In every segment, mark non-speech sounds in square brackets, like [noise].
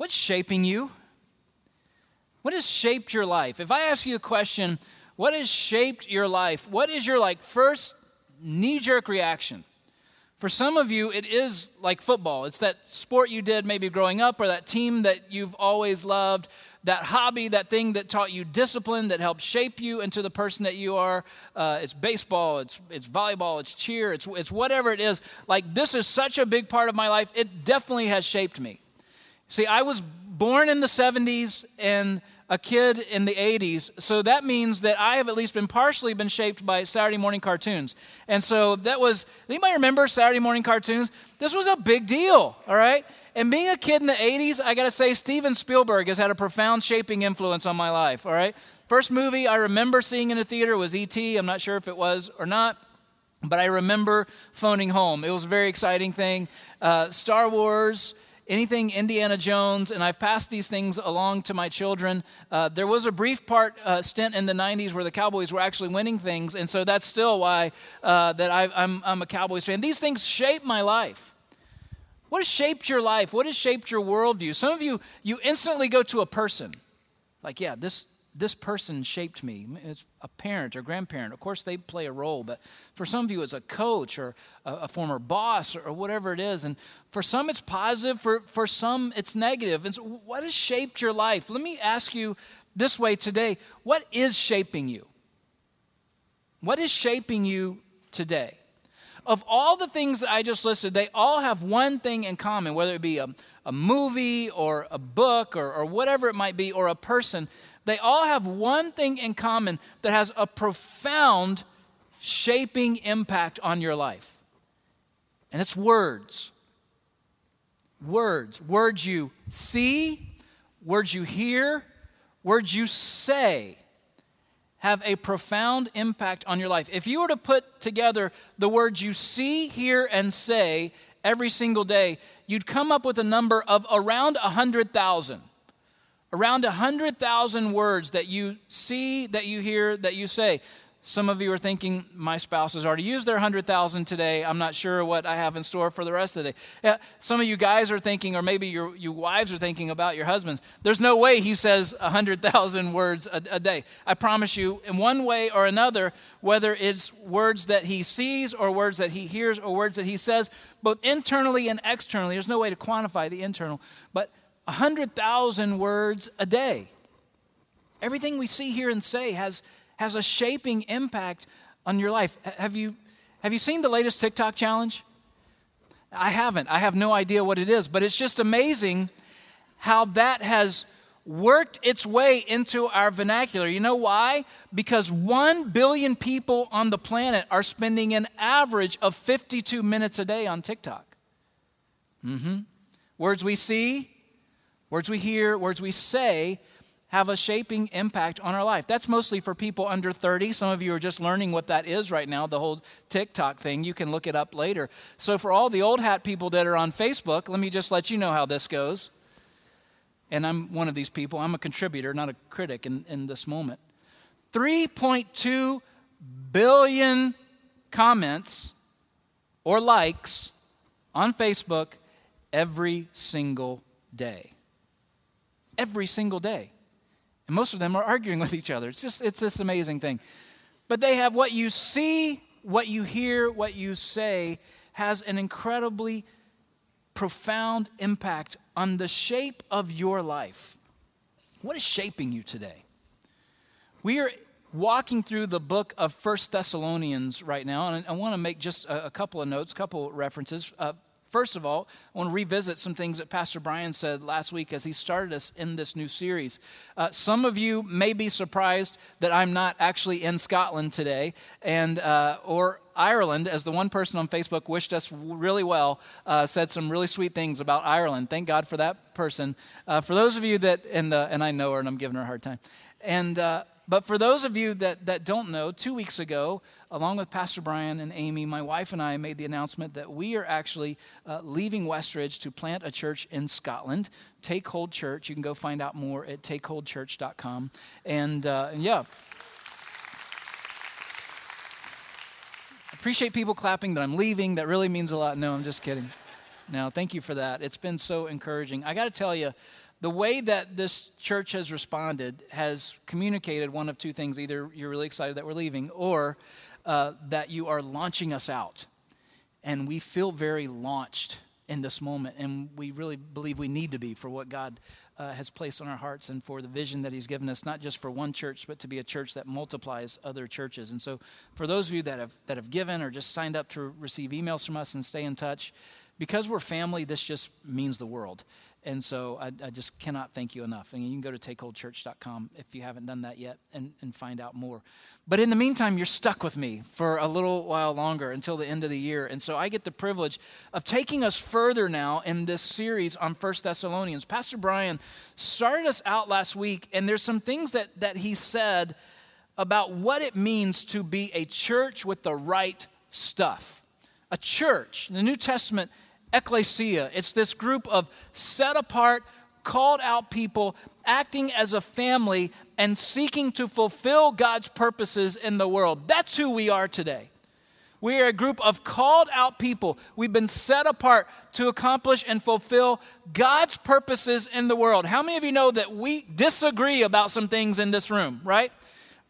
What's shaping you? What has shaped your life? If I ask you a question, what has shaped your life? What is your like first knee-jerk reaction? For some of you, it is like football. It's that sport you did maybe growing up, or that team that you've always loved, that hobby, that thing that taught you discipline, that helped shape you into the person that you are. Uh, it's baseball, it's, it's volleyball, it's cheer, it's, it's whatever it is. Like, this is such a big part of my life. It definitely has shaped me. See, I was born in the 70s and a kid in the 80s. So that means that I have at least been partially been shaped by Saturday morning cartoons. And so that was, anybody remember Saturday morning cartoons? This was a big deal, all right? And being a kid in the 80s, I got to say, Steven Spielberg has had a profound shaping influence on my life, all right? First movie I remember seeing in a theater was E.T. I'm not sure if it was or not, but I remember phoning home. It was a very exciting thing. Uh, Star Wars, anything Indiana Jones, and I've passed these things along to my children. Uh, there was a brief part uh, stint in the 90s where the Cowboys were actually winning things, and so that's still why uh, that I, I'm, I'm a Cowboys fan. These things shape my life. What has shaped your life? What has shaped your worldview? Some of you, you instantly go to a person. Like, yeah, this, this person shaped me. It's a parent or grandparent. Of course, they play a role, but for some of you, it's a coach or a, a former boss or, or, whatever it is. And for some, it's positive. For, for some, it's negative. And so, what has shaped your life? Let me ask you this way today what is shaping you? What is shaping you today? Of all the things that I just listed, they all have one thing in common, whether it be a, a movie or a book or, or whatever it might be, or a person they all have one thing in common that has a profound shaping impact on your life. And it's words. Words. Words you see, words you hear, words you say have a profound impact on your life. If you were to put together the words you see, hear, and say every single day, you'd come up with a number of around 100,000 around 100,000 words that you see, that you hear, that you say. Some of you are thinking, my spouse has already used their 100,000 today. I'm not sure what I have in store for the rest of the day. Yeah, some of you guys are thinking, or maybe your, you wives are thinking about your husbands. There's no way he says 100,000 [laughs] words a, a day. I promise you, in one way or another, whether it's words that he sees or words that he hears or words that he says, both internally and externally, there's no way to quantify the internal, but 100,000 words a day. Everything we see, hear, and say has, has a shaping impact on your life. Have you, have you seen the latest TikTok challenge? I haven't. I have no idea what it is, but it's just amazing how that has worked its way into our vernacular. You know why? Because 1 billion people on the planet are spending an average of 52 minutes a day on TikTok. Mm-hmm. Words we see, Words we hear, words we say have a shaping impact on our life. That's mostly for people under 30. Some of you are just learning what that is right now, the whole TikTok thing. You can look it up later. So, for all the old hat people that are on Facebook, let me just let you know how this goes. And I'm one of these people. I'm a contributor, not a critic in, in this moment. 3.2 billion comments or likes on Facebook every single day every single day. And most of them are arguing [laughs] with each other. It's just it's this amazing thing. But they have what you see, what you hear, what you say has an incredibly profound impact on the shape of your life. What is shaping you today? We are walking through the book of First Thessalonians right now, and I want to make just a, couple of notes, couple references. Uh, Uh, First of all, I want to revisit some things that Pastor Brian said last week as he started us in this new series. Uh, some of you may be surprised that I'm not actually in Scotland today, and uh, or Ireland, as the one person on Facebook wished us really well, uh, said some really sweet things about Ireland. Thank God for that person. Uh, for those of you that, and, and I know her and I'm giving her a hard time. And, uh, but for those of you that, that don't know, two weeks ago, along with Pastor Brian and Amy, my wife and I made the announcement that we are actually uh, leaving Westridge to plant a church in Scotland, Take Hold Church. You can go find out more at takeholdchurch.com. And, uh, and yeah. Appreciate people clapping that I'm leaving. That really means a lot. No, I'm just kidding. No, thank you for that. It's been so encouraging. I got to tell you, the way that this church has responded has communicated one of two things either you're really excited that we're leaving, or uh, that you are launching us out. And we feel very launched in this moment, and we really believe we need to be for what God uh, has placed on our hearts and for the vision that He's given us, not just for one church, but to be a church that multiplies other churches. And so, for those of you that have, that have given or just signed up to receive emails from us and stay in touch, because we're family, this just means the world. And so I, I, just cannot thank you enough. And you can go to takeholdchurch.com if you haven't done that yet and, and find out more. But in the meantime, you're stuck with me for a little while longer until the end of the year. And so I get the privilege of taking us further now in this series on First Thessalonians. Pastor Brian started us out last week, and there's some things that, that he said about what it means to be a church with the right stuff. A church, the New Testament ecclesia. It's this group of set apart, called out people acting as a family and seeking to fulfill God's purposes in the world. That's who we are today. We are a group of called out people. We've been set apart to accomplish and fulfill God's purposes in the world. How many of you know that we disagree about some things in this room, right?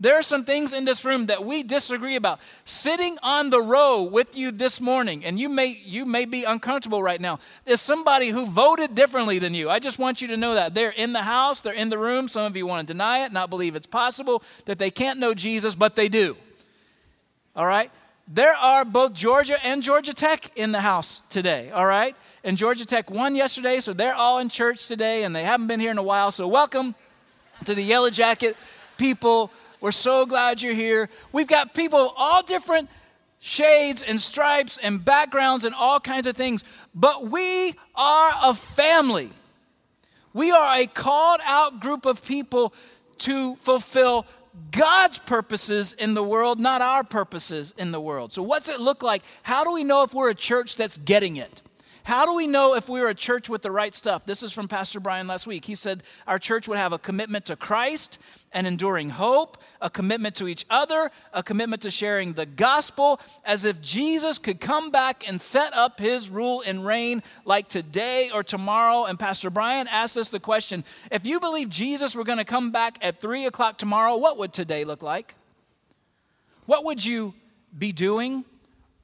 There are some things in this room that we disagree about. Sitting on the row with you this morning, and you may you may be uncomfortable right now, is somebody who voted differently than you. I just want you to know that. They're in the house, they're in the room. Some of you want to deny it, not believe it's possible, that they can't know Jesus, but they do. All right? There are both Georgia and Georgia Tech in the house today, all right? And Georgia Tech won yesterday, so they're all in church today, and they haven't been here in a while. So welcome to the Yellow Jacket people we're so glad you're here. We've got people all different shades and stripes and backgrounds and all kinds of things, but we are a family. We are a called out group of people to fulfill God's purposes in the world, not our purposes in the world. So, what's it look like? How do we know if we're a church that's getting it? How do we know if we're a church with the right stuff? This is from Pastor Brian last week. He said our church would have a commitment to Christ, an enduring hope, a commitment to each other, a commitment to sharing the gospel, as if Jesus could come back and set up his rule and reign like today or tomorrow. And Pastor Brian asked us the question if you believe Jesus were going to come back at three o'clock tomorrow, what would today look like? What would you be doing?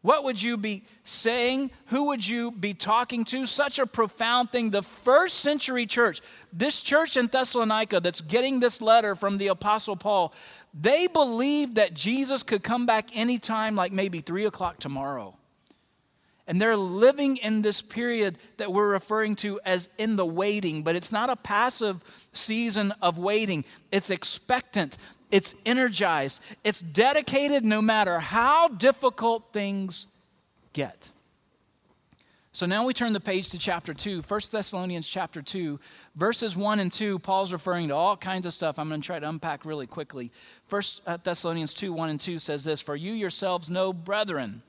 What would you be saying? Who would you be talking to? Such a profound thing. The first century church, this church in Thessalonica that's getting this letter from the Apostle Paul, they believed that Jesus could come back anytime, like maybe three o'clock tomorrow. And they're living in this period that we're referring to as in the waiting, but it's not a passive season of waiting. It's expectant it's energized, it's dedicated no matter how difficult things get. So now we turn the page to chapter 2, 1 Thessalonians chapter 2, verses 1 and 2. Paul's referring to all kinds of stuff. I'm going to try to unpack really quickly. 1 uh, Thessalonians 2, 1 and 2 says this For you yourselves know, brethren,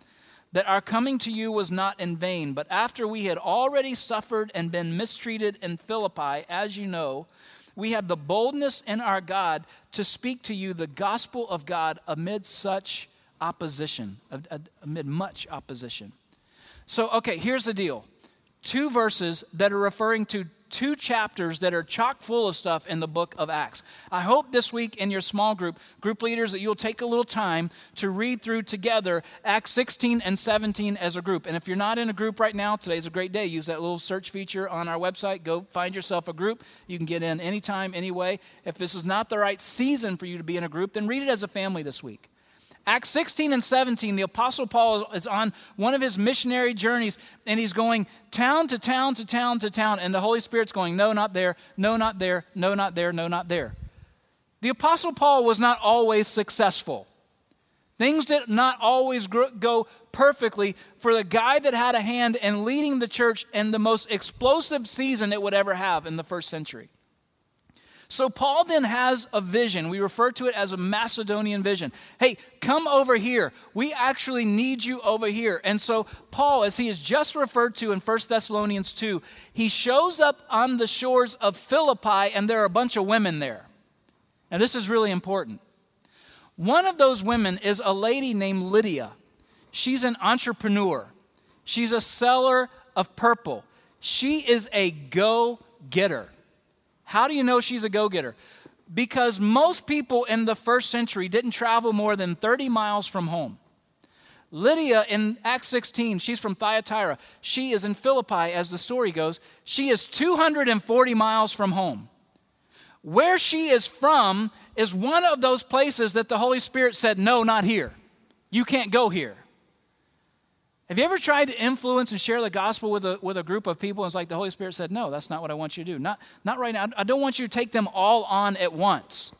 that our coming to you was not in vain, but after we had already suffered and been mistreated in Philippi, as you know, we have the boldness in our God to speak to you the gospel of God amid such opposition, amid much opposition. So, okay, here's the deal two verses that are referring to two chapters that are chock full of stuff in the book of Acts. I hope this week in your small group, group leaders, that you'll take a little time to read through together Acts 16 and 17 as a group. And if you're not in a group right now, today's a great day. Use that little search feature on our website. Go find yourself a group. You can get in anytime, anyway. If this is not the right season for you to be in a group, then read it as a family this week. Acts 16 and 17, the Apostle Paul is on one of his missionary journeys and he's going town to town to town to town, and the Holy Spirit's going, no, not there, no, not there, no, not there, no, not there. The Apostle Paul was not always successful. Things did not always go perfectly for the guy that had a hand in leading the church in the most explosive season it would ever have in the first century. So Paul then has a vision. We refer to it as a Macedonian vision. Hey, come over here. We actually need you over here. And so Paul, as he is just referred to in 1 Thessalonians 2, he shows up on the shores of Philippi and there are a bunch of women there. And this is really important. One of those women is a lady named Lydia. She's an entrepreneur. She's a seller of purple. She is a go getter. How do you know she's a go getter? Because most people in the first century didn't travel more than 30 miles from home. Lydia in Acts 16, she's from Thyatira. She is in Philippi, as the story goes. She is 240 miles from home. Where she is from is one of those places that the Holy Spirit said, No, not here. You can't go here. Have you ever tried to influence and share the gospel with a, with a group of people? And it's like the Holy Spirit said, No, that's not what I want you to do. Not, not right now. I don't want you to take them all on at once.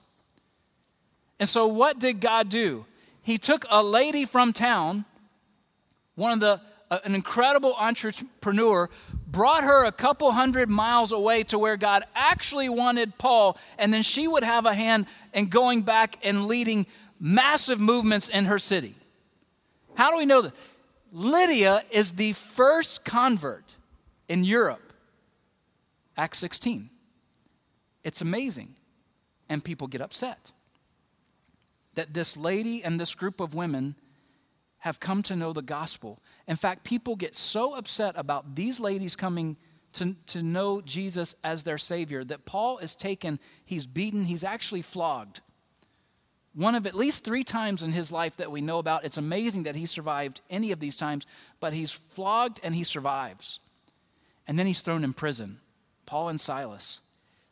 And so, what did God do? He took a lady from town, one of the, uh, an incredible entrepreneur, brought her a couple hundred miles away to where God actually wanted Paul, and then she would have a hand in going back and leading massive movements in her city. How do we know that? Lydia is the first convert in Europe. Acts 16. It's amazing. And people get upset that this lady and this group of women have come to know the gospel. In fact, people get so upset about these ladies coming to, to know Jesus as their Savior that Paul is taken, he's beaten, he's actually flogged one of at least three times in his life that we know about. It's amazing that he survived any of these times, but he's flogged and he survives. And then he's thrown in prison. Paul and Silas.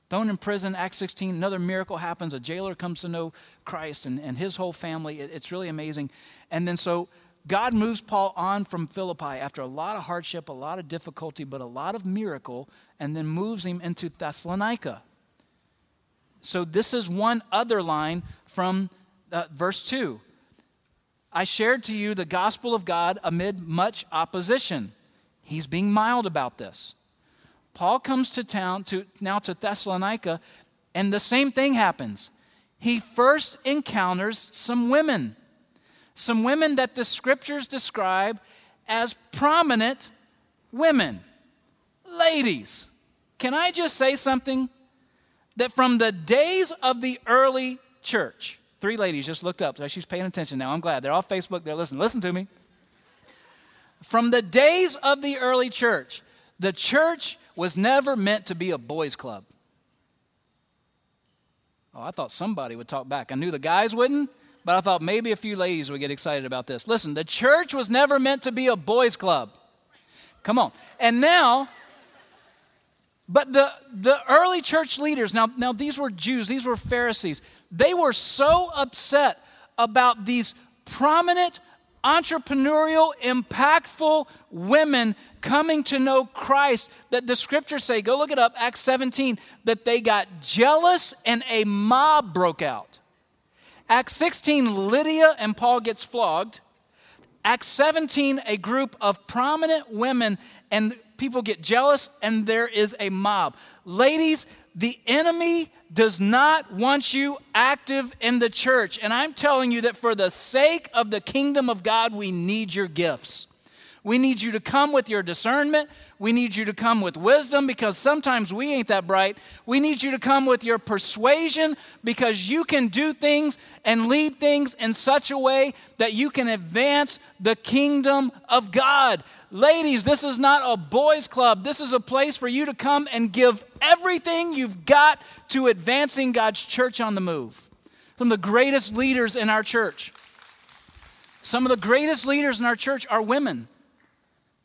Thrown in prison, Acts 16, another miracle happens. A jailer comes to know Christ and, and his whole family. It, it's really amazing. And then so God moves Paul on from Philippi after a lot of hardship, a lot of difficulty, but a lot of miracle, and then moves him into Thessalonica. So, this is one other line from uh, verse 2. I shared to you the gospel of God amid much opposition. He's being mild about this. Paul comes to town to now to Thessalonica, and the same thing happens. He first encounters some women, some women that the scriptures describe as prominent women, ladies. Can I just say something? That from the days of the early church, three ladies just looked up. So she's paying attention now. I'm glad. They're off Facebook. They're listening. Listen to me. From the days of the early church, the church was never meant to be a boys' club. Oh, I thought somebody would talk back. I knew the guys wouldn't, but I thought maybe a few ladies would get excited about this. Listen, the church was never meant to be a boys' club. Come on. And now, but the, the early church leaders, now, now these were Jews, these were Pharisees, they were so upset about these prominent, entrepreneurial, impactful women coming to know Christ that the scriptures say, go look it up, Acts 17, that they got jealous and a mob broke out. Acts 16, Lydia and Paul gets flogged. Acts 17, a group of prominent women and people get jealous and there is a mob. Ladies, the enemy does not want you active in the church. And I'm telling you that for the sake of the kingdom of God, we need your gifts. We need you to come with your discernment. We need you to come with wisdom because sometimes we ain't that bright. We need you to come with your persuasion because you can do things and lead things in such a way that you can advance the kingdom of God. Ladies, this is not a boys' club. This is a place for you to come and give everything you've got to advancing God's church on the move. Some of the greatest leaders in our church. Some of the greatest leaders in our church are women.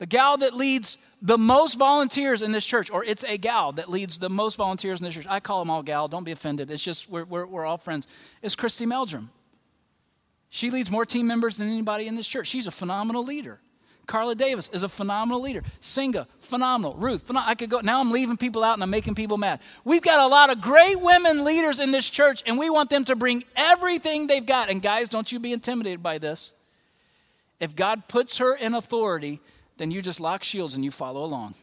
The gal that leads the most volunteers in this church, or it's a gal that leads the most volunteers in this church. I call them all gal, don't be offended. It's just we're, we're, we're all friends. It's Christy Meldrum. She leads more team members than anybody in this church. She's a phenomenal leader. Carla Davis is a phenomenal leader. Singa, phenomenal. Ruth, phenomenal. I could go. Now I'm leaving people out and I'm making people mad. We've got a lot of great women leaders in this church, and we want them to bring everything they've got. And guys, don't you be intimidated by this. If God puts her in authority, then you just lock shields and you follow along.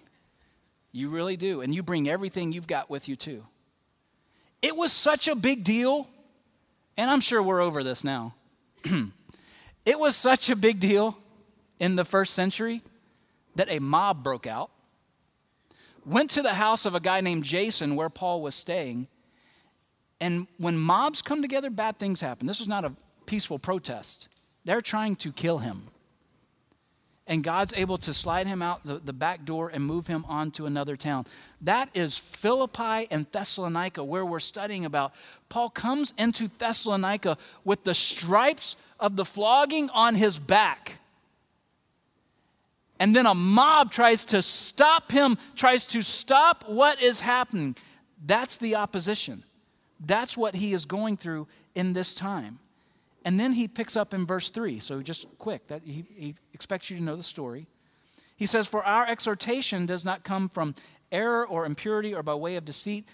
You really do. And you bring everything you've got with you, too. It was such a big deal, and I'm sure we're over this now. [clears throat] it was such a big deal in the first century that a mob broke out, went to the house of a guy named Jason where Paul was staying. And when mobs come together, bad things happen. This was not a peaceful protest. They're trying to kill him. And God's able to slide him out the, the back door and move him on to another town. That is Philippi and Thessalonica, where we're studying about. Paul comes into Thessalonica with the stripes of the flogging on his back. And then a mob tries to stop him, tries to stop what is happening. That's the opposition. That's what he is going through in this time. And then he picks up in verse 3. So just quick, that he, he expects you to know the story. He says, For our exhortation does not come from error or impurity or by way of deceit,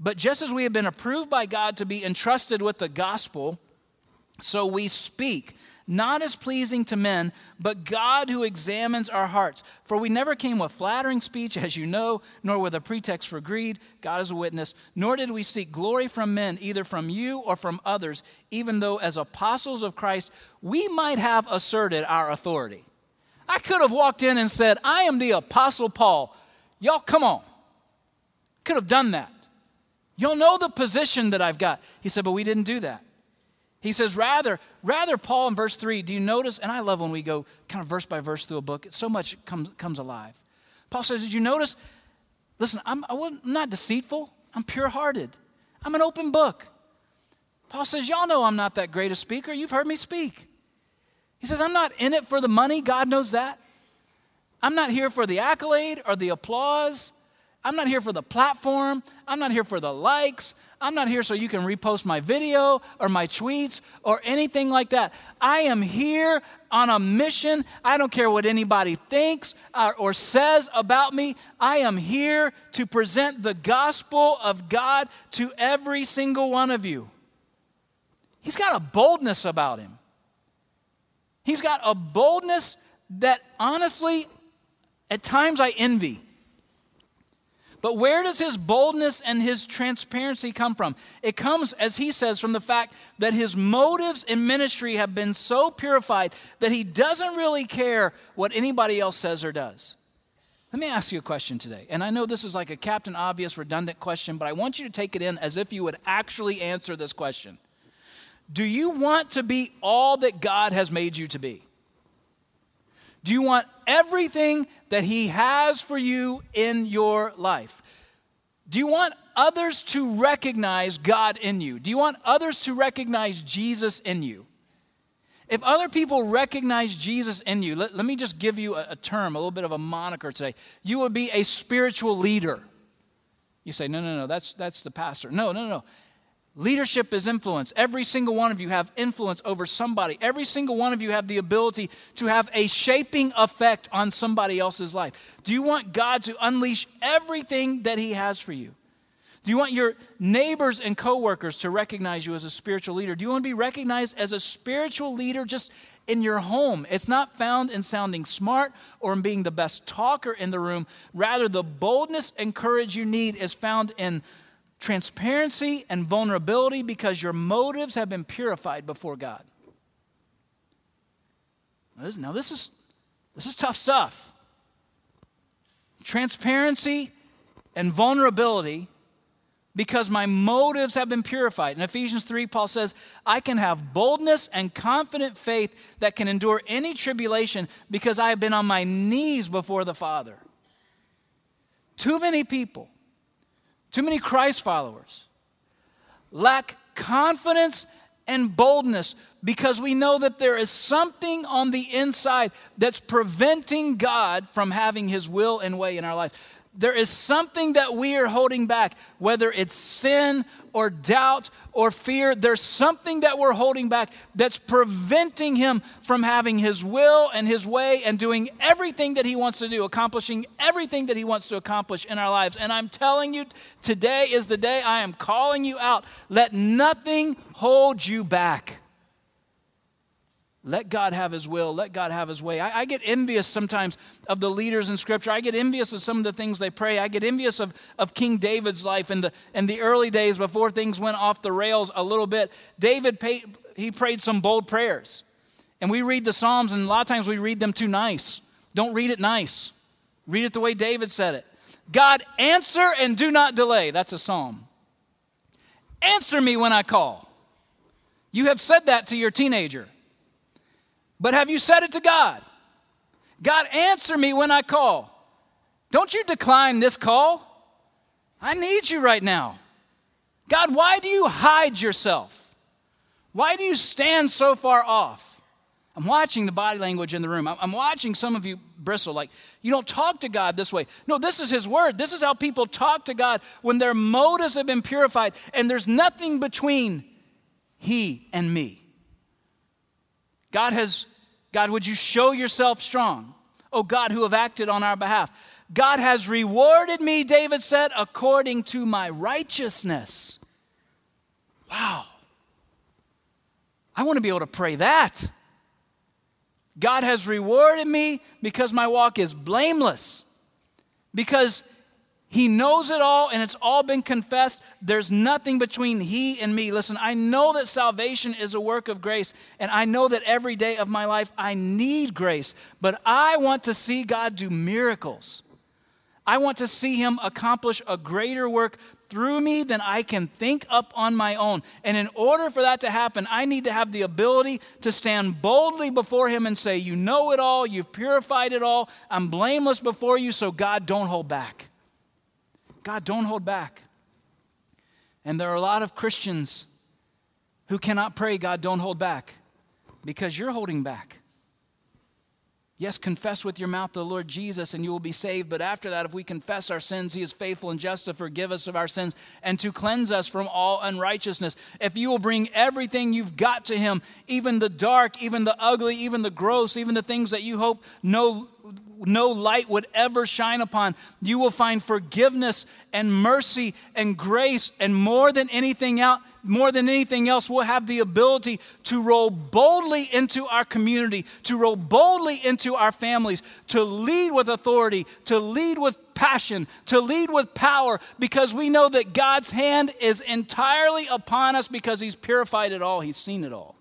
but just as we have been approved by God to be entrusted with the gospel, so we speak not as pleasing to men, but God who examines our hearts. For we never came with flattering speech, as you know, nor with a pretext for greed, God is a witness, nor did we seek glory from men, either from you or from others, even though as apostles of Christ we might have asserted our authority. I could have walked in and said, I am the apostle Paul. Y'all, come on. Could have done that. Y'all know the position that I've got. He said, but we didn't do that. He says, rather, rather, Paul in verse 3, do you notice? And I love when we go kind of verse by verse through a book, so much comes, comes alive. Paul says, Did you notice? Listen, I'm, I'm not deceitful, I'm pure hearted, I'm an open book. Paul says, Y'all know I'm not that great a speaker. You've heard me speak. He says, I'm not in it for the money. God knows that. I'm not here for the accolade or the applause. I'm not here for the platform. I'm not here for the likes. I'm not here so you can repost my video or my tweets or anything like that. I am here on a mission. I don't care what anybody thinks or, or says about me. I am here to present the gospel of God to every single one of you. He's got a boldness about him. He's got a boldness that honestly, at times I envy. But where does his boldness and his transparency come from? It comes, as he says, from the fact that his motives in ministry have been so purified that he doesn't really care what anybody else says or does. Let me ask you a question today. And I know this is like a Captain Obvious, redundant question, but I want you to take it in as if you would actually answer this question. Do you want to be all that God has made you to be? Do you want everything that He has for you in your life? Do you want others to recognize God in you? Do you want others to recognize Jesus in you? If other people recognize Jesus in you, let, let me just give you a, a term, a little bit of a moniker today. You would be a spiritual leader. You say, no, no, no, that's, that's the pastor. No, no, no. Leadership is influence. Every single one of you have influence over somebody. Every single one of you have the ability to have a shaping effect on somebody else's life. Do you want God to unleash everything that He has for you? Do you want your neighbors and coworkers to recognize you as a spiritual leader? Do you want to be recognized as a spiritual leader just in your home? It's not found in sounding smart or in being the best talker in the room. Rather, the boldness and courage you need is found in transparency and vulnerability because your motives have been purified before God. Now, this is, this is tough stuff. Transparency and vulnerability because my motives have been purified. In Ephesians 3, Paul says, I can have boldness and confident faith that can endure any tribulation because I have been on my knees before the Father. Too many people too many Christ followers. Lack confidence and boldness because we know that there is something on the inside that's preventing God from having his will and way in our life there is something that we are holding back, whether it's sin or doubt or fear. There's something that we're holding back that's preventing him from having his will and his way and doing everything that he wants to do, accomplishing everything that he wants to accomplish in our lives. And I'm telling you, today is the day I am calling you out. Let nothing hold you back. Let God have his will. Let God have his way. I, I, get envious sometimes of the leaders in Scripture. I get envious of some of the things they pray. I get envious of, of King David's life in the, in the early days before things went off the rails a little bit. David, he prayed some bold prayers. And we read the Psalms, and a lot of times we read them too nice. Don't read it nice. Read it the way David said it. God, answer and do not delay. That's a psalm. Answer me when I call. You have said that to your teenager. But have you said it to God? God, answer me when I call. Don't you decline this call. I need you right now. God, why do you hide yourself? Why do you stand so far off? I'm watching the body language in the room. I'm watching some of you bristle like, you don't talk to God this way. No, this is His Word. This is how people talk to God when their motives have been purified and there's nothing between He and me. God has, God, would you show yourself strong? Oh God, who have acted on our behalf. God has rewarded me, David said, according to my righteousness. Wow. I want to be able to pray that. God has rewarded me because my walk is blameless. Because he knows it all and it's all been confessed. There's nothing between He and me. Listen, I know that salvation is a work of grace, and I know that every day of my life I need grace, but I want to see God do miracles. I want to see Him accomplish a greater work through me than I can think up on my own. And in order for that to happen, I need to have the ability to stand boldly before Him and say, You know it all, you've purified it all, I'm blameless before you, so God, don't hold back. God, don't hold back. And there are a lot of Christians who cannot pray, God, don't hold back, because you're holding back. Yes, confess with your mouth the Lord Jesus and you will be saved. But after that, if we confess our sins, He is faithful and just to forgive us of our sins and to cleanse us from all unrighteousness. If you will bring everything you've got to Him, even the dark, even the ugly, even the gross, even the things that you hope no no light would ever shine upon. You will find forgiveness and mercy and grace, and more than anything else, more than anything else, we'll have the ability to roll boldly into our community, to roll boldly into our families, to lead with authority, to lead with passion, to lead with power, because we know that God's hand is entirely upon us because He's purified it all, He's seen it all.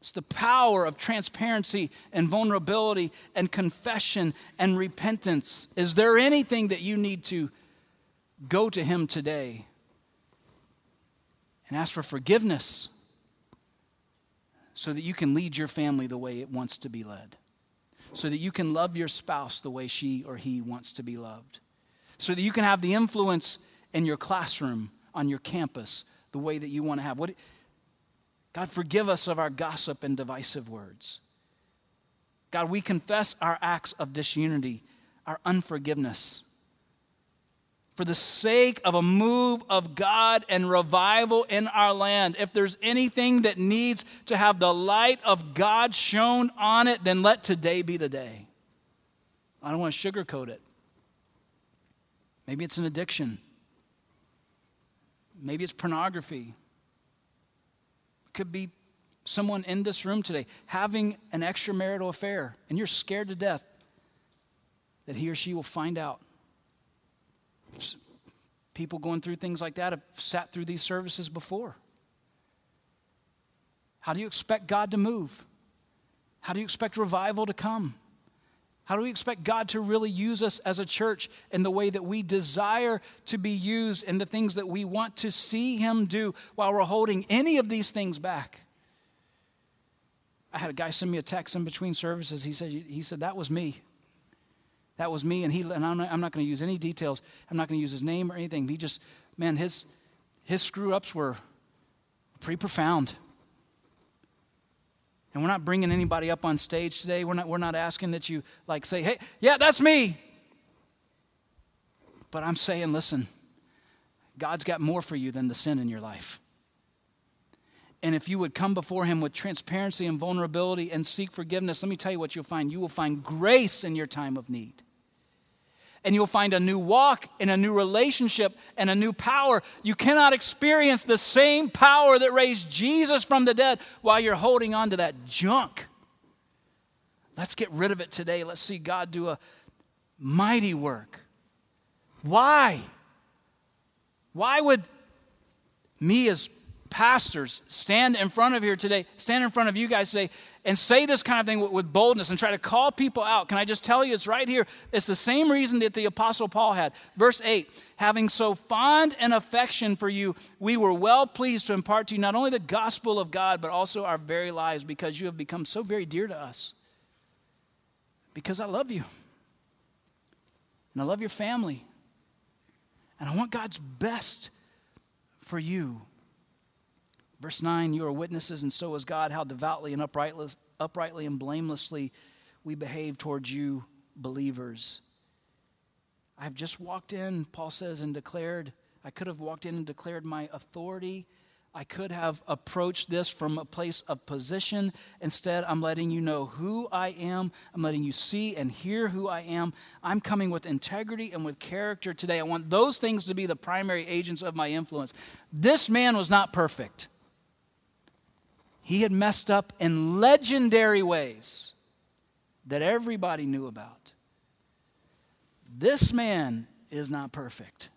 It's the power of transparency and vulnerability and confession and repentance. Is there anything that you need to go to Him today and ask for forgiveness so that you can lead your family the way it wants to be led? So that you can love your spouse the way she or he wants to be loved? So that you can have the influence in your classroom, on your campus, the way that you want to have? What, God, forgive us of our gossip and divisive words. God, we confess our acts of disunity, our unforgiveness. For the sake of a move of God and revival in our land, if there's anything that needs to have the light of God shone on it, then let today be the day. I don't want to sugarcoat it. Maybe it's an addiction. Maybe it's pornography could be someone in this room today having an extramarital affair, and you're scared to death that he or she will find out. People going through things like that have sat through these services before. How do you expect God to move? How do you expect revival to come? How do we expect God to really use us as a church in the way that we desire to be used and the things that we want to see Him do while we're holding any of these things back? I had a guy send me a text in between services. He said, he said That was me. That was me. And, he, and I'm not, I'm not going to use any details. I'm not going to use his name or anything. He just, man, his, his screw ups were pretty profound. And we're not bringing anybody up on stage today. We're not, we're not asking that you like say, hey, yeah, that's me. But I'm saying, listen, God's got more for you than the sin in your life. And if you would come before Him with transparency and vulnerability and seek forgiveness, let me tell you what you'll find. You will find grace in your time of need and you'll find a new walk and a new relationship and a new power. You cannot experience the same power that raised Jesus from the dead while you're holding on to that junk. Let's get rid of it today. Let's see God do a mighty work. Why? Why would me as pastors stand in front of here today, stand in front of you guys today, and say this kind of thing with, boldness and try to call people out. Can I just tell you, it's right here. It's the same reason that the Apostle Paul had. Verse 8 Having so fond an affection for you, we were well pleased to impart to you not only the gospel of God, but also our very lives, because you have become so very dear to us. because I love you. And I love your family. And I want God's best for you. Verse 9, you are witnesses, and so is God, how devoutly and uprightly, uprightly and blamelessly we behave towards you, believers. I've just walked in, Paul says, and declared, I could have walked in and declared my authority I could have approached this from a place of position. Instead, I'm letting you know who I am. I'm letting you see and hear who I am. I'm coming with integrity and with character today. I want those things to be the primary agents of my influence. This man was not perfect, he had messed up in legendary ways that everybody knew about. This man is not perfect.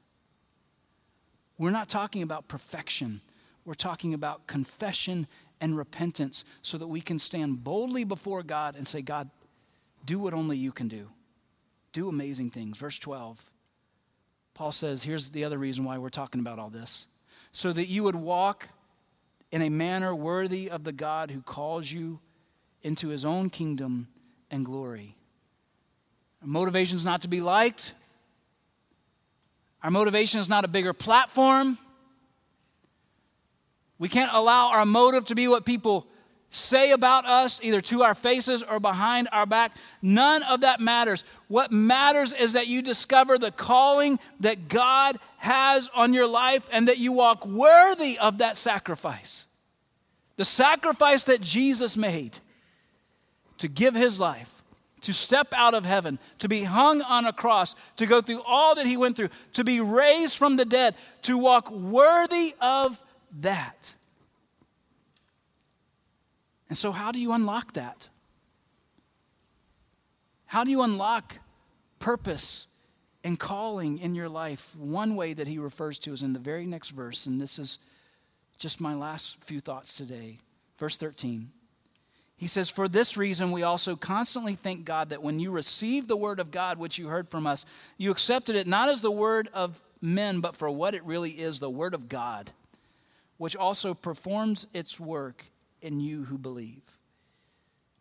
We're not talking about perfection. We're talking about confession and repentance so that we can stand boldly before God and say, God, do what only you can do. Do amazing things. Verse 12, Paul says, here's the other reason why we're talking about all this. So that you would walk in a manner worthy of the God who calls you into his own kingdom and glory. Our motivation is not to be liked. Our motivation is not a bigger platform. We can't allow our motive to be what people say about us, either to our faces or behind our back. None of that matters. What matters is that you discover the calling that God has on your life and that you walk worthy of that sacrifice. The sacrifice that Jesus made to give his life, to step out of heaven, to be hung on a cross, to go through all that he went through, to be raised from the dead, to walk worthy of that. And so, how do you unlock that? How do you unlock purpose and calling in your life? One way that he refers to is in the very next verse, and this is just my last few thoughts today. Verse 13. He says, For this reason, we also constantly thank God that when you received the word of God, which you heard from us, you accepted it not as the word of men, but for what it really is the word of God which also performs its work in you who believe.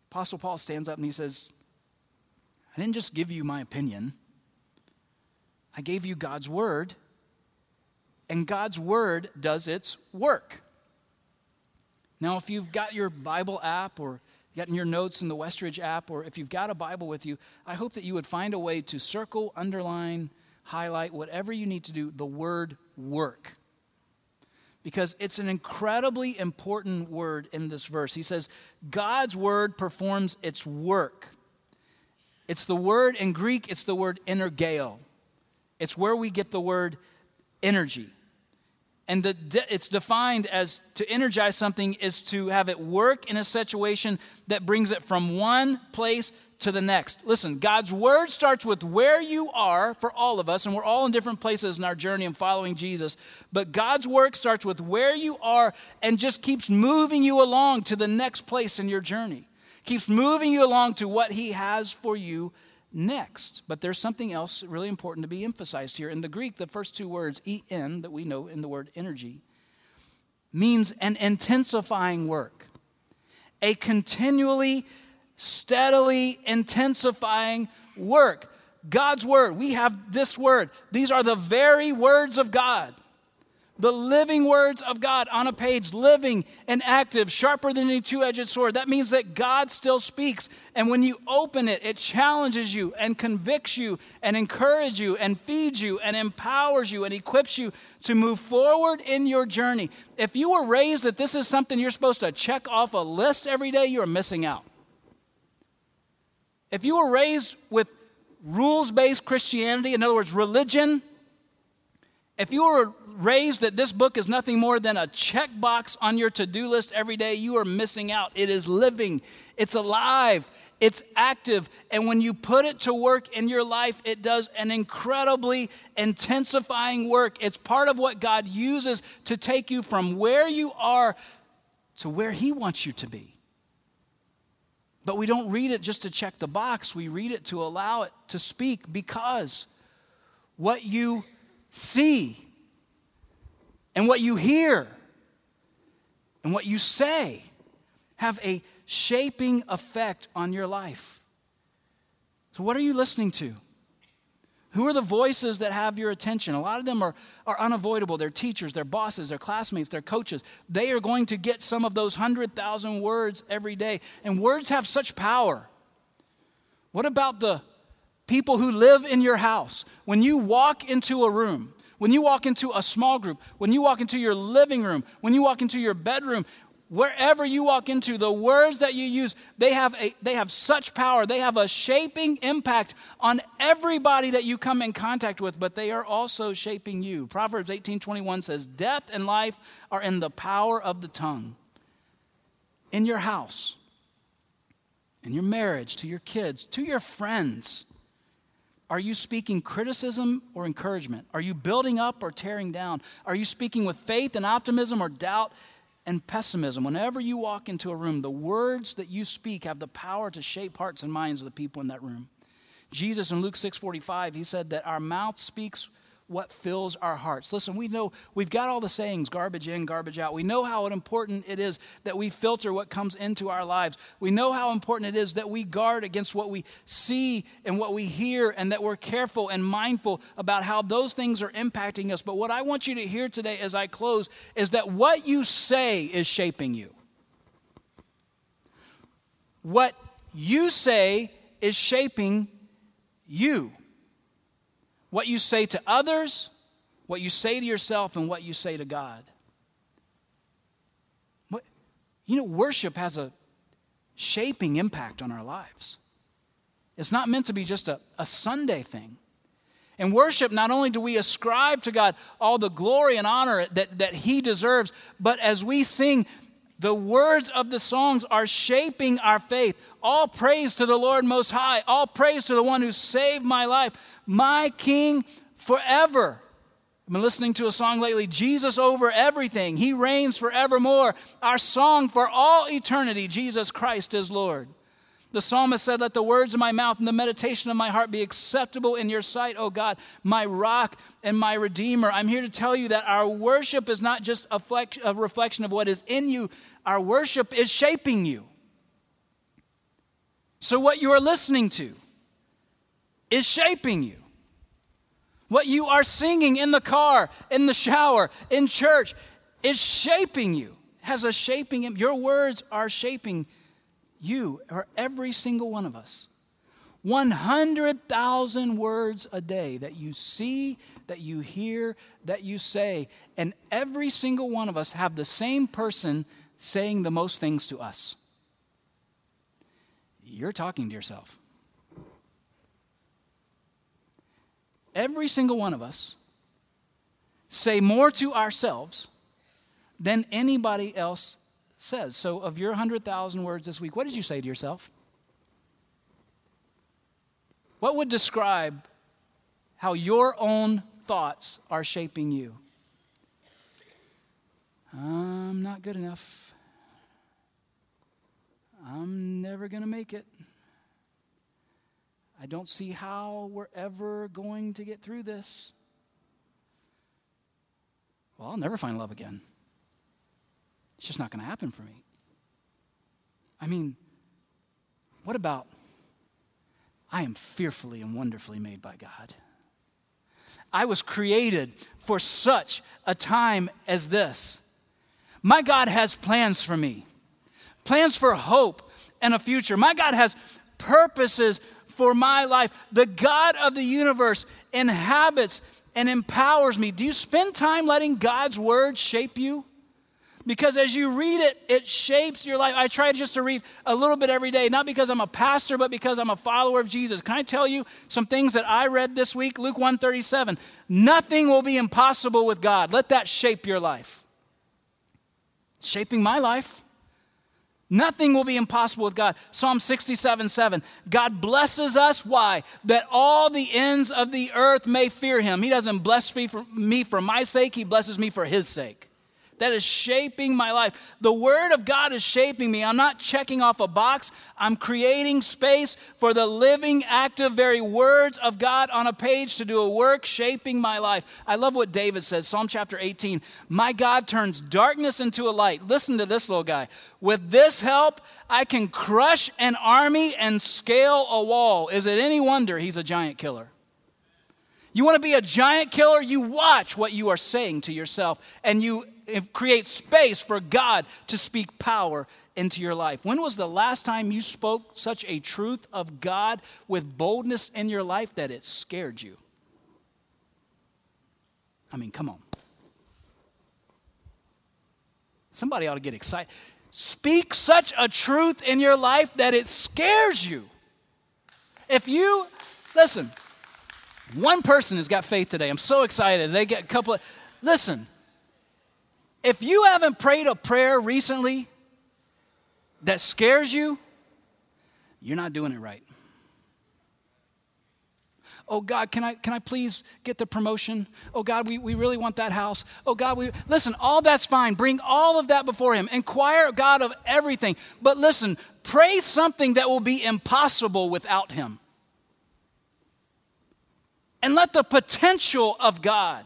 Apostle Paul stands up and he says, I didn't just give you my opinion, I gave you God's word, and God's word does its work. Now, if you've got your Bible app or gotten your notes in the Westridge app, or if you've got a Bible with you, I hope that you would find a way to circle, underline, highlight, whatever you need to do, the word work because it's an incredibly important word in this verse. He says, God's word performs its work. It's the word in Greek, it's the word energeo. It's where we get the word energy. And the, it's defined as to energize something is to have it work in a situation that brings it from one place to the next. Listen, God's word starts with where you are for all of us, and we're all in different places in our journey in following Jesus. But God's work starts with where you are and just keeps moving you along to the next place in your journey, keeps moving you along to what He has for you next. But there's something else really important to be emphasized here. In the Greek, the first two words, en, that we know in the word energy, means an intensifying work, a continually steadily intensifying work. God's word, we have this word. These are the very words of God. The living words of God on a page, living and active, sharper than any two edged sword. That means that God still speaks. And when you open it, it challenges you and convicts you and encourages you and feeds you and empowers you and equips you to move forward in your journey. If you were raised that this is something you're supposed to check off a list every day, you're missing out. If you were raised with rules based Christianity, in other words, religion, if you were raised that this book is nothing more than a checkbox on your to do list every day, you are missing out. It is living, it's alive, it's active. And when you put it to work in your life, it does an incredibly intensifying work. It's part of what God uses to take you from where you are to where He wants you to be. But we don't read it just to check the box. We read it to allow it to speak because what you see and what you hear and what you say have a shaping effect on your life. So, what are you listening to? Who are the voices that have your attention? A lot of them are, are unavoidable. They're teachers, they're bosses, they're classmates, they're coaches. They are going to get some of those 100,000 words every day. And words have such power. What about the people who live in your house? When you walk into a room, when you walk into a small group, when you walk into your living room, when you walk into your bedroom, wherever you walk into the words that you use they have a they have such power they have a shaping impact on everybody that you come in contact with but they are also shaping you proverbs 18:21 says death and life are in the power of the tongue in your house in your marriage to your kids to your friends are you speaking criticism or encouragement? Are you building up or tearing down? Are you speaking with faith and optimism or doubt and pessimism. Whenever you walk into a room, the words that you speak have the power to shape hearts and minds of the people in that room. Jesus in Luke 6:45, he said that our mouth speaks what fills our hearts. Listen, we know we've got all the sayings garbage in, garbage out. We know how important it is that we filter what comes into our lives. We know how important it is that we guard against what we see and what we hear and that we're careful and mindful about how those things are impacting us. But what I want you to hear today as I close is that what you say is shaping you. What you say is shaping you what you say to others, what you say to yourself, and what you say to God. What, you know, worship has a shaping impact on our lives. It's not meant to be just a, a Sunday thing. In worship, not only do we ascribe to God all the glory and honor that, that He deserves, but as we sing, the words of the songs are shaping our faith. All praise to the Lord Most High. All praise to the one who saved my life my King forever. I've been listening to a song lately, Jesus over everything. He reigns forevermore. Our song for all eternity, Jesus Christ is Lord. The psalmist said, Let the words of my mouth and the meditation of my heart be acceptable in your sight, O God, my rock and my redeemer. I'm here to tell you that our worship is not just a, reflection of what is in you, our worship is shaping you. So, what you are listening to, is shaping you. What you are singing in the car, in the shower, in church is shaping you, has a shaping. Your words are shaping you, or every single one of us. 100,000 words a day that you see, that you hear, that you say. And every single one of us have the same person saying the most things to us. You're talking to yourself. every single one of us say more to ourselves than anybody else says. So, of your 100,000 words this week, what did you say to yourself? What would describe how your own thoughts are shaping you? I'm not good enough. I'm never going to make it. I don't see how we're ever going to get through this. Well, I'll never find love again. It's just not going to happen for me. I mean, what about I am fearfully and wonderfully made by God? I was created for such a time as this. My God has plans for me, plans for hope and a future. My God has purposes for my life. The God of the universe inhabits and empowers me. Do you spend time letting God's word shape you? Because as you read it, it shapes your life. I try just to read a little bit every day, not because I'm a pastor, but because I'm a follower of Jesus. Can I tell you some things that I read this week? Luke 137. Nothing will be impossible with God. Let that shape your life. shaping my life. Nothing will be impossible with God. Psalm 67 7. God blesses us. Why? That all the ends of the earth may fear him. He doesn't bless me for, my sake, He blesses me for His sake. That is shaping my life. The Word of God is shaping me. I'm not checking off a box, I'm creating space for the living, active, very words of God on a page to do a work shaping my life. I love what David says, Psalm chapter 18 My God turns darkness into a light. Listen to this little guy. With this help, I can crush an army and scale a wall. Is it any wonder he's a giant killer? You want to be a giant killer? You watch what you are saying to yourself and you eh, create space for God to speak power into your life. When was the last time you spoke such a truth of God with boldness in your life that it scared you? I mean, come on. Somebody ought to get excited. Speak such a truth in your life that it scares you. If you, listen, one person has got faith today. I'm so excited. They get a couple of, listen, if you haven't prayed a prayer recently that scares you, you're not doing it right. Oh God, can I, can I please get the promotion? Oh God, we, we really want that house. Oh God, we listen, all that's fine. Bring all of that before Him. Inquire God of everything. But listen, pray something that will be impossible without Him and let the potential of God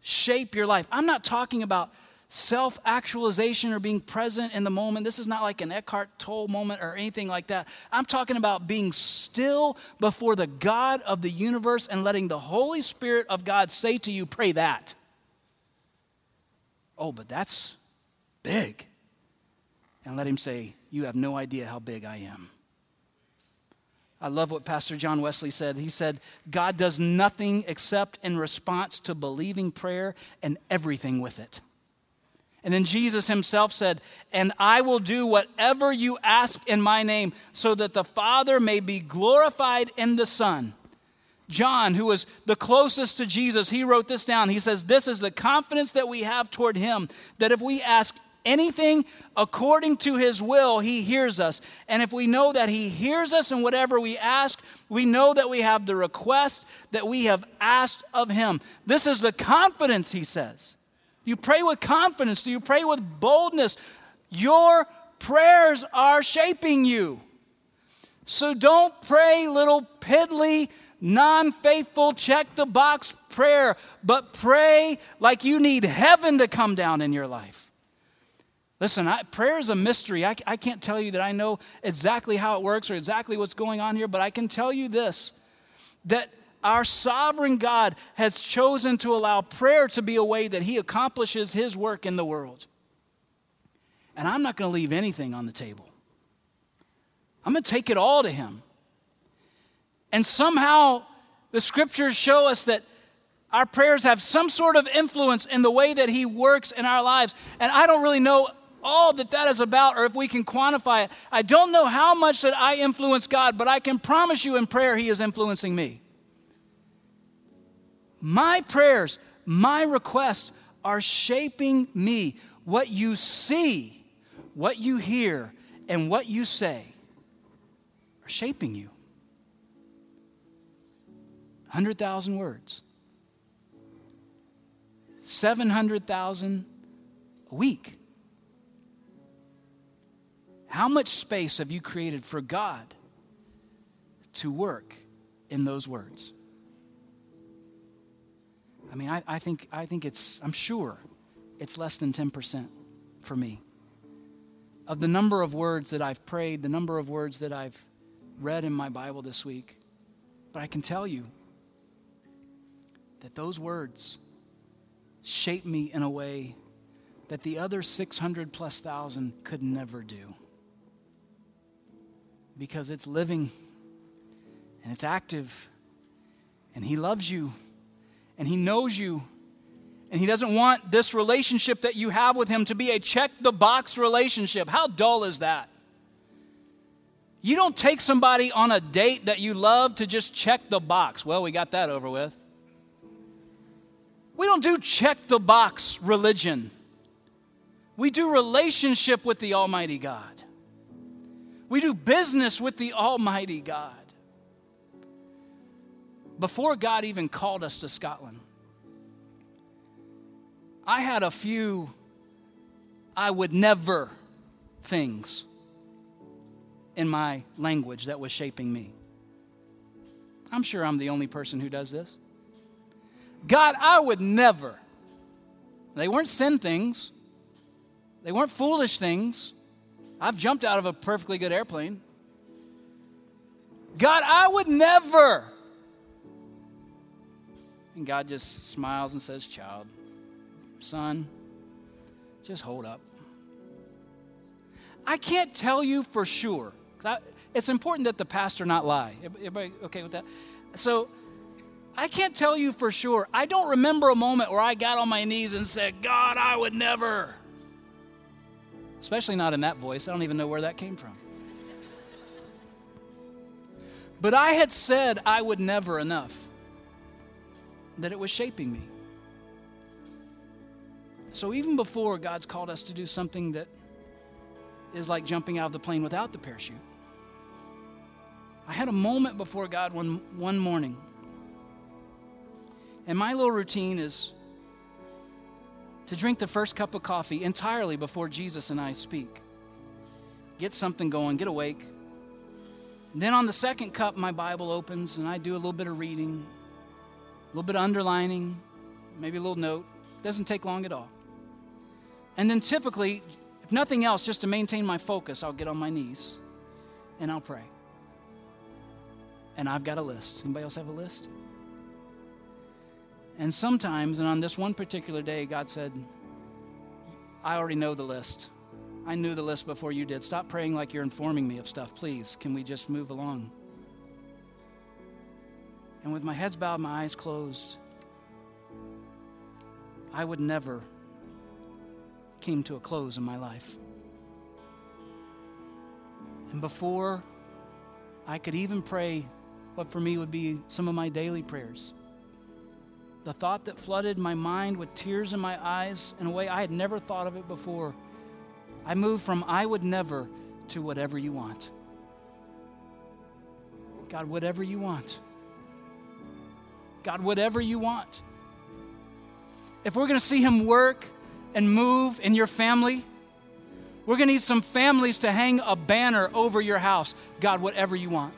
shape your life. I'm not talking about self actualization or being present in the moment. This is not like an Eckhart Tolle moment or anything like that. I'm talking about being still before the God of the universe and letting the Holy Spirit of God say to you, Pray that. Oh, but that's big. And let Him say, You have no idea how big I am. I love what Pastor John Wesley said. He said, God does nothing except in response to believing prayer and everything with it. And then Jesus himself said, And I will do whatever you ask in my name, so that the Father may be glorified in the Son. John, who was the closest to Jesus, he wrote this down. He says, This is the confidence that we have toward him, that if we ask anything according to his will, he hears us. And if we know that he hears us in whatever we ask, we know that we have the request that we have asked of him. This is the confidence, he says. You pray with confidence. Do you pray with boldness? Your prayers are shaping you. So don't pray little piddly, non faithful, check the box prayer, but pray like you need heaven to come down in your life. Listen, I, prayer is a mystery. I, I can't tell you that I know exactly how it works or exactly what's going on here, but I can tell you this that our sovereign God has chosen to allow prayer to be a way that He accomplishes His work in the world. And I'm not going to leave anything on the table, I'm going to take it all to Him. And somehow, the scriptures show us that our prayers have some sort of influence in the way that He works in our lives. And I don't really know all that that is about or if we can quantify it. I don't know how much that I influence God, but I can promise you in prayer, He is influencing me. My prayers, my requests are shaping me. What you see, what you hear, and what you say are shaping you. 100,000 words, 700,000 a week. How much space have you created for God to work in those words? I mean, I, I, think, I think it's, I'm sure it's less than 10% for me. Of the number of words that I've prayed, the number of words that I've read in my Bible this week. But I can tell you that those words shape me in a way that the other 600 plus thousand could never do because it's living and it's active and He loves you and He knows you and He doesn't want this relationship that you have with Him to be a check the box relationship. How dull is that? You don't take somebody on a date that you love to just check the box. Well, we got that over with. We don't do check the box religion. We do relationship with the Almighty God. We do business with the Almighty God. Before God even called us to Scotland, I had a few I would never things in my language that was shaping me. I'm sure I'm the only person who does this. God, I would never. They weren't sin things, they weren't foolish things. I've jumped out of a perfectly good airplane. God, I would never. And God just smiles and says, Child, son, just hold up. I can't tell you for sure. It's important that the pastor not lie. Everybody okay with that? So, I can't tell you for sure. I don't remember a moment where I got on my knees and said, God, I would never. Especially not in that voice. I don't even know where that came from. But I had said I would never enough that it was shaping me. So even before God's called us to do something that is like jumping out of the plane without the parachute, I had a moment before God one, one morning. And my little routine is to drink the first cup of coffee entirely before Jesus and I speak. Get something going, get awake. then on the second cup, my Bible opens and I do a little bit of reading, a little bit of underlining, maybe a little note. Doesn't take long at all. And then typically, if nothing else, just to maintain my focus, I'll get on my knees and I'll pray. And I've got a list. Anybody else have a list? And sometimes, and on this one particular day, God said, I already know the list. I knew the list before you did. Stop praying like you're informing me of stuff, please. Can we just move along? And with my heads bowed, my eyes closed, I would never came to a close in my life. And before I could even pray what for me would be some of my daily prayers, the thought that flooded my mind with tears in my eyes in a way I had never thought of it before, I moved from I would never to whatever you want. God, whatever you want. God, whatever you want. If we're going to see Him work and move in your family, we're going to need some families to hang a banner over your house. God, whatever you want.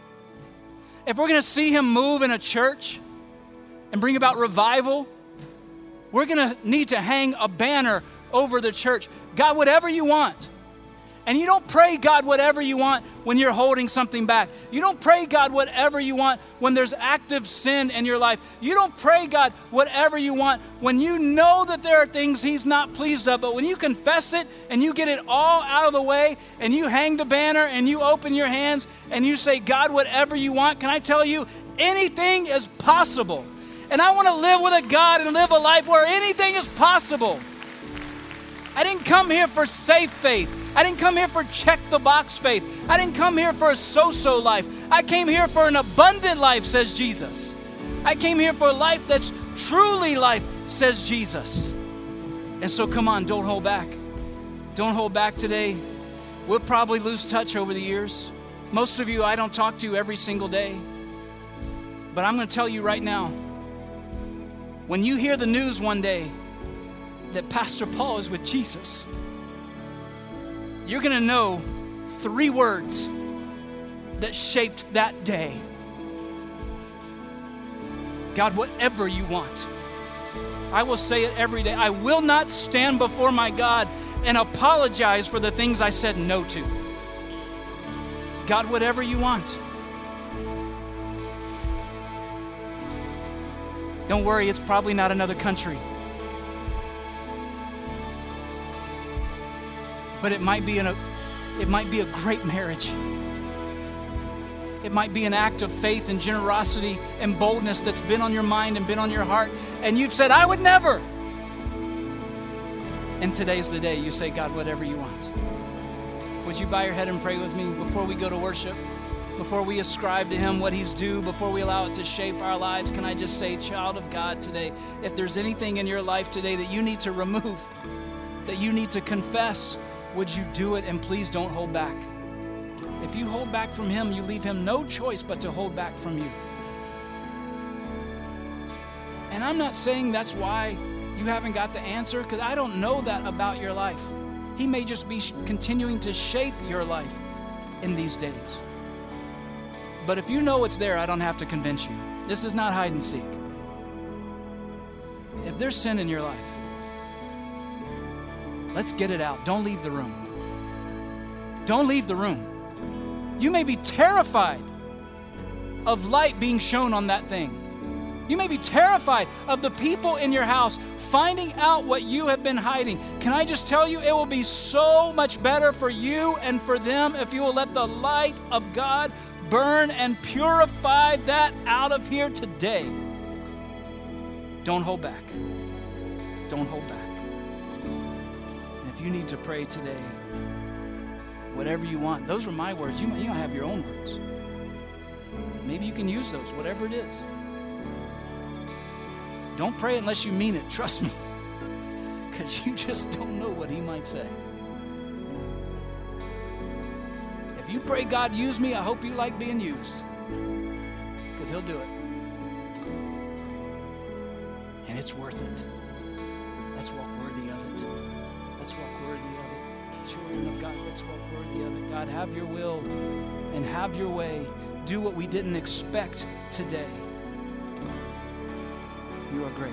If we're going to see Him move in a church and bring about revival, we're going to need to hang a banner over the church. God, whatever you want. And you don't pray God whatever you want when you're holding something back. You don't pray God whatever you want when there's active sin in your life. You don't pray God whatever you want when you know that there are things He's not pleased of. But when you confess it and you get it all out of the way and you hang the banner and you open your hands and you say, God, whatever you want, can I tell you, anything is possible. And I want to live with a God and live a life where anything is possible. I didn't come here for safe faith. I didn't come here for check the box faith. I didn't come here for a so so life. I came here for an abundant life, says Jesus. I came here for a life that's truly life, says Jesus. And so come on, don't hold back. Don't hold back today. We'll probably lose touch over the years. Most of you I don't talk to every single day. But I'm going to tell you right now when you hear the news one day that Pastor Paul is with Jesus, you're going to know three words that shaped that day. God, whatever you want. I will say it every day. I will not stand before my God and apologize for the things I said no to. God, whatever you want. Don't worry, it's probably not another country. but it might be a it might be a great marriage. It might be an act of faith and generosity and boldness that's been on your mind and been on your heart, and you've said, I would never. And today's the day you say, God, whatever you want. Would you bow your head and pray with me before we go to worship? Before we ascribe to Him what He's due, before we allow it to shape our lives, can I just say, child of God, today, if there's anything in your life today that you need to remove, that you need to confess, would you do it and please don't hold back? If you hold back from Him, you leave Him no choice but to hold back from you. And I'm not saying that's why you haven't got the answer, because I don't know that about your life. He may just be continuing to shape your life in these days. But if you know it's there, I don't have to convince you. This is not hide and seek. If there's sin in your life, let's get it out. Don't leave the room. Don't leave the room. You may be terrified of light being shown on that thing. You may be terrified of the people in your house finding out what you have been hiding. Can I just tell you, it will be so much better for you and for them if you will let the light of God burn and purify that out of here today. Don't hold back. Don't hold back. And if you need to pray today, whatever you want, those were my words. You might, you might have your own words. Maybe you can use those, whatever it is. Don't pray unless you mean it, trust me. Because you just don't know what He might say. If you pray, God, use me, I hope you like being used. Because He'll do it. And it's worth it. Let's walk worthy of it. Let's walk worthy of it. Children of God, let's walk worthy of it. God, have your will and have your way. Do what we didn't expect today. You are great.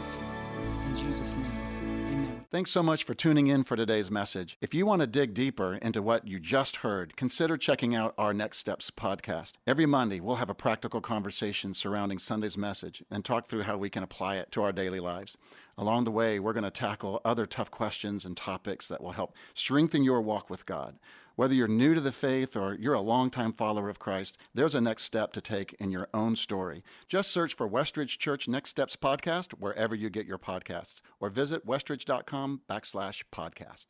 In Jesus' name. Thanks so much for tuning in for today's message. If you want to dig deeper into what you just heard, consider checking out our Next Steps podcast. Every Monday, we'll have a practical conversation surrounding Sunday's message and talk through how we can apply it to our daily lives. Along the way, we're going to tackle other tough questions and topics that will help strengthen your walk with God. Whether you're new to the faith or you're a longtime follower of Christ, there's a next step to take in your own story. Just search for Westridge Church Next Steps Podcast wherever you get your podcasts or visit westridge.com backslash podcast.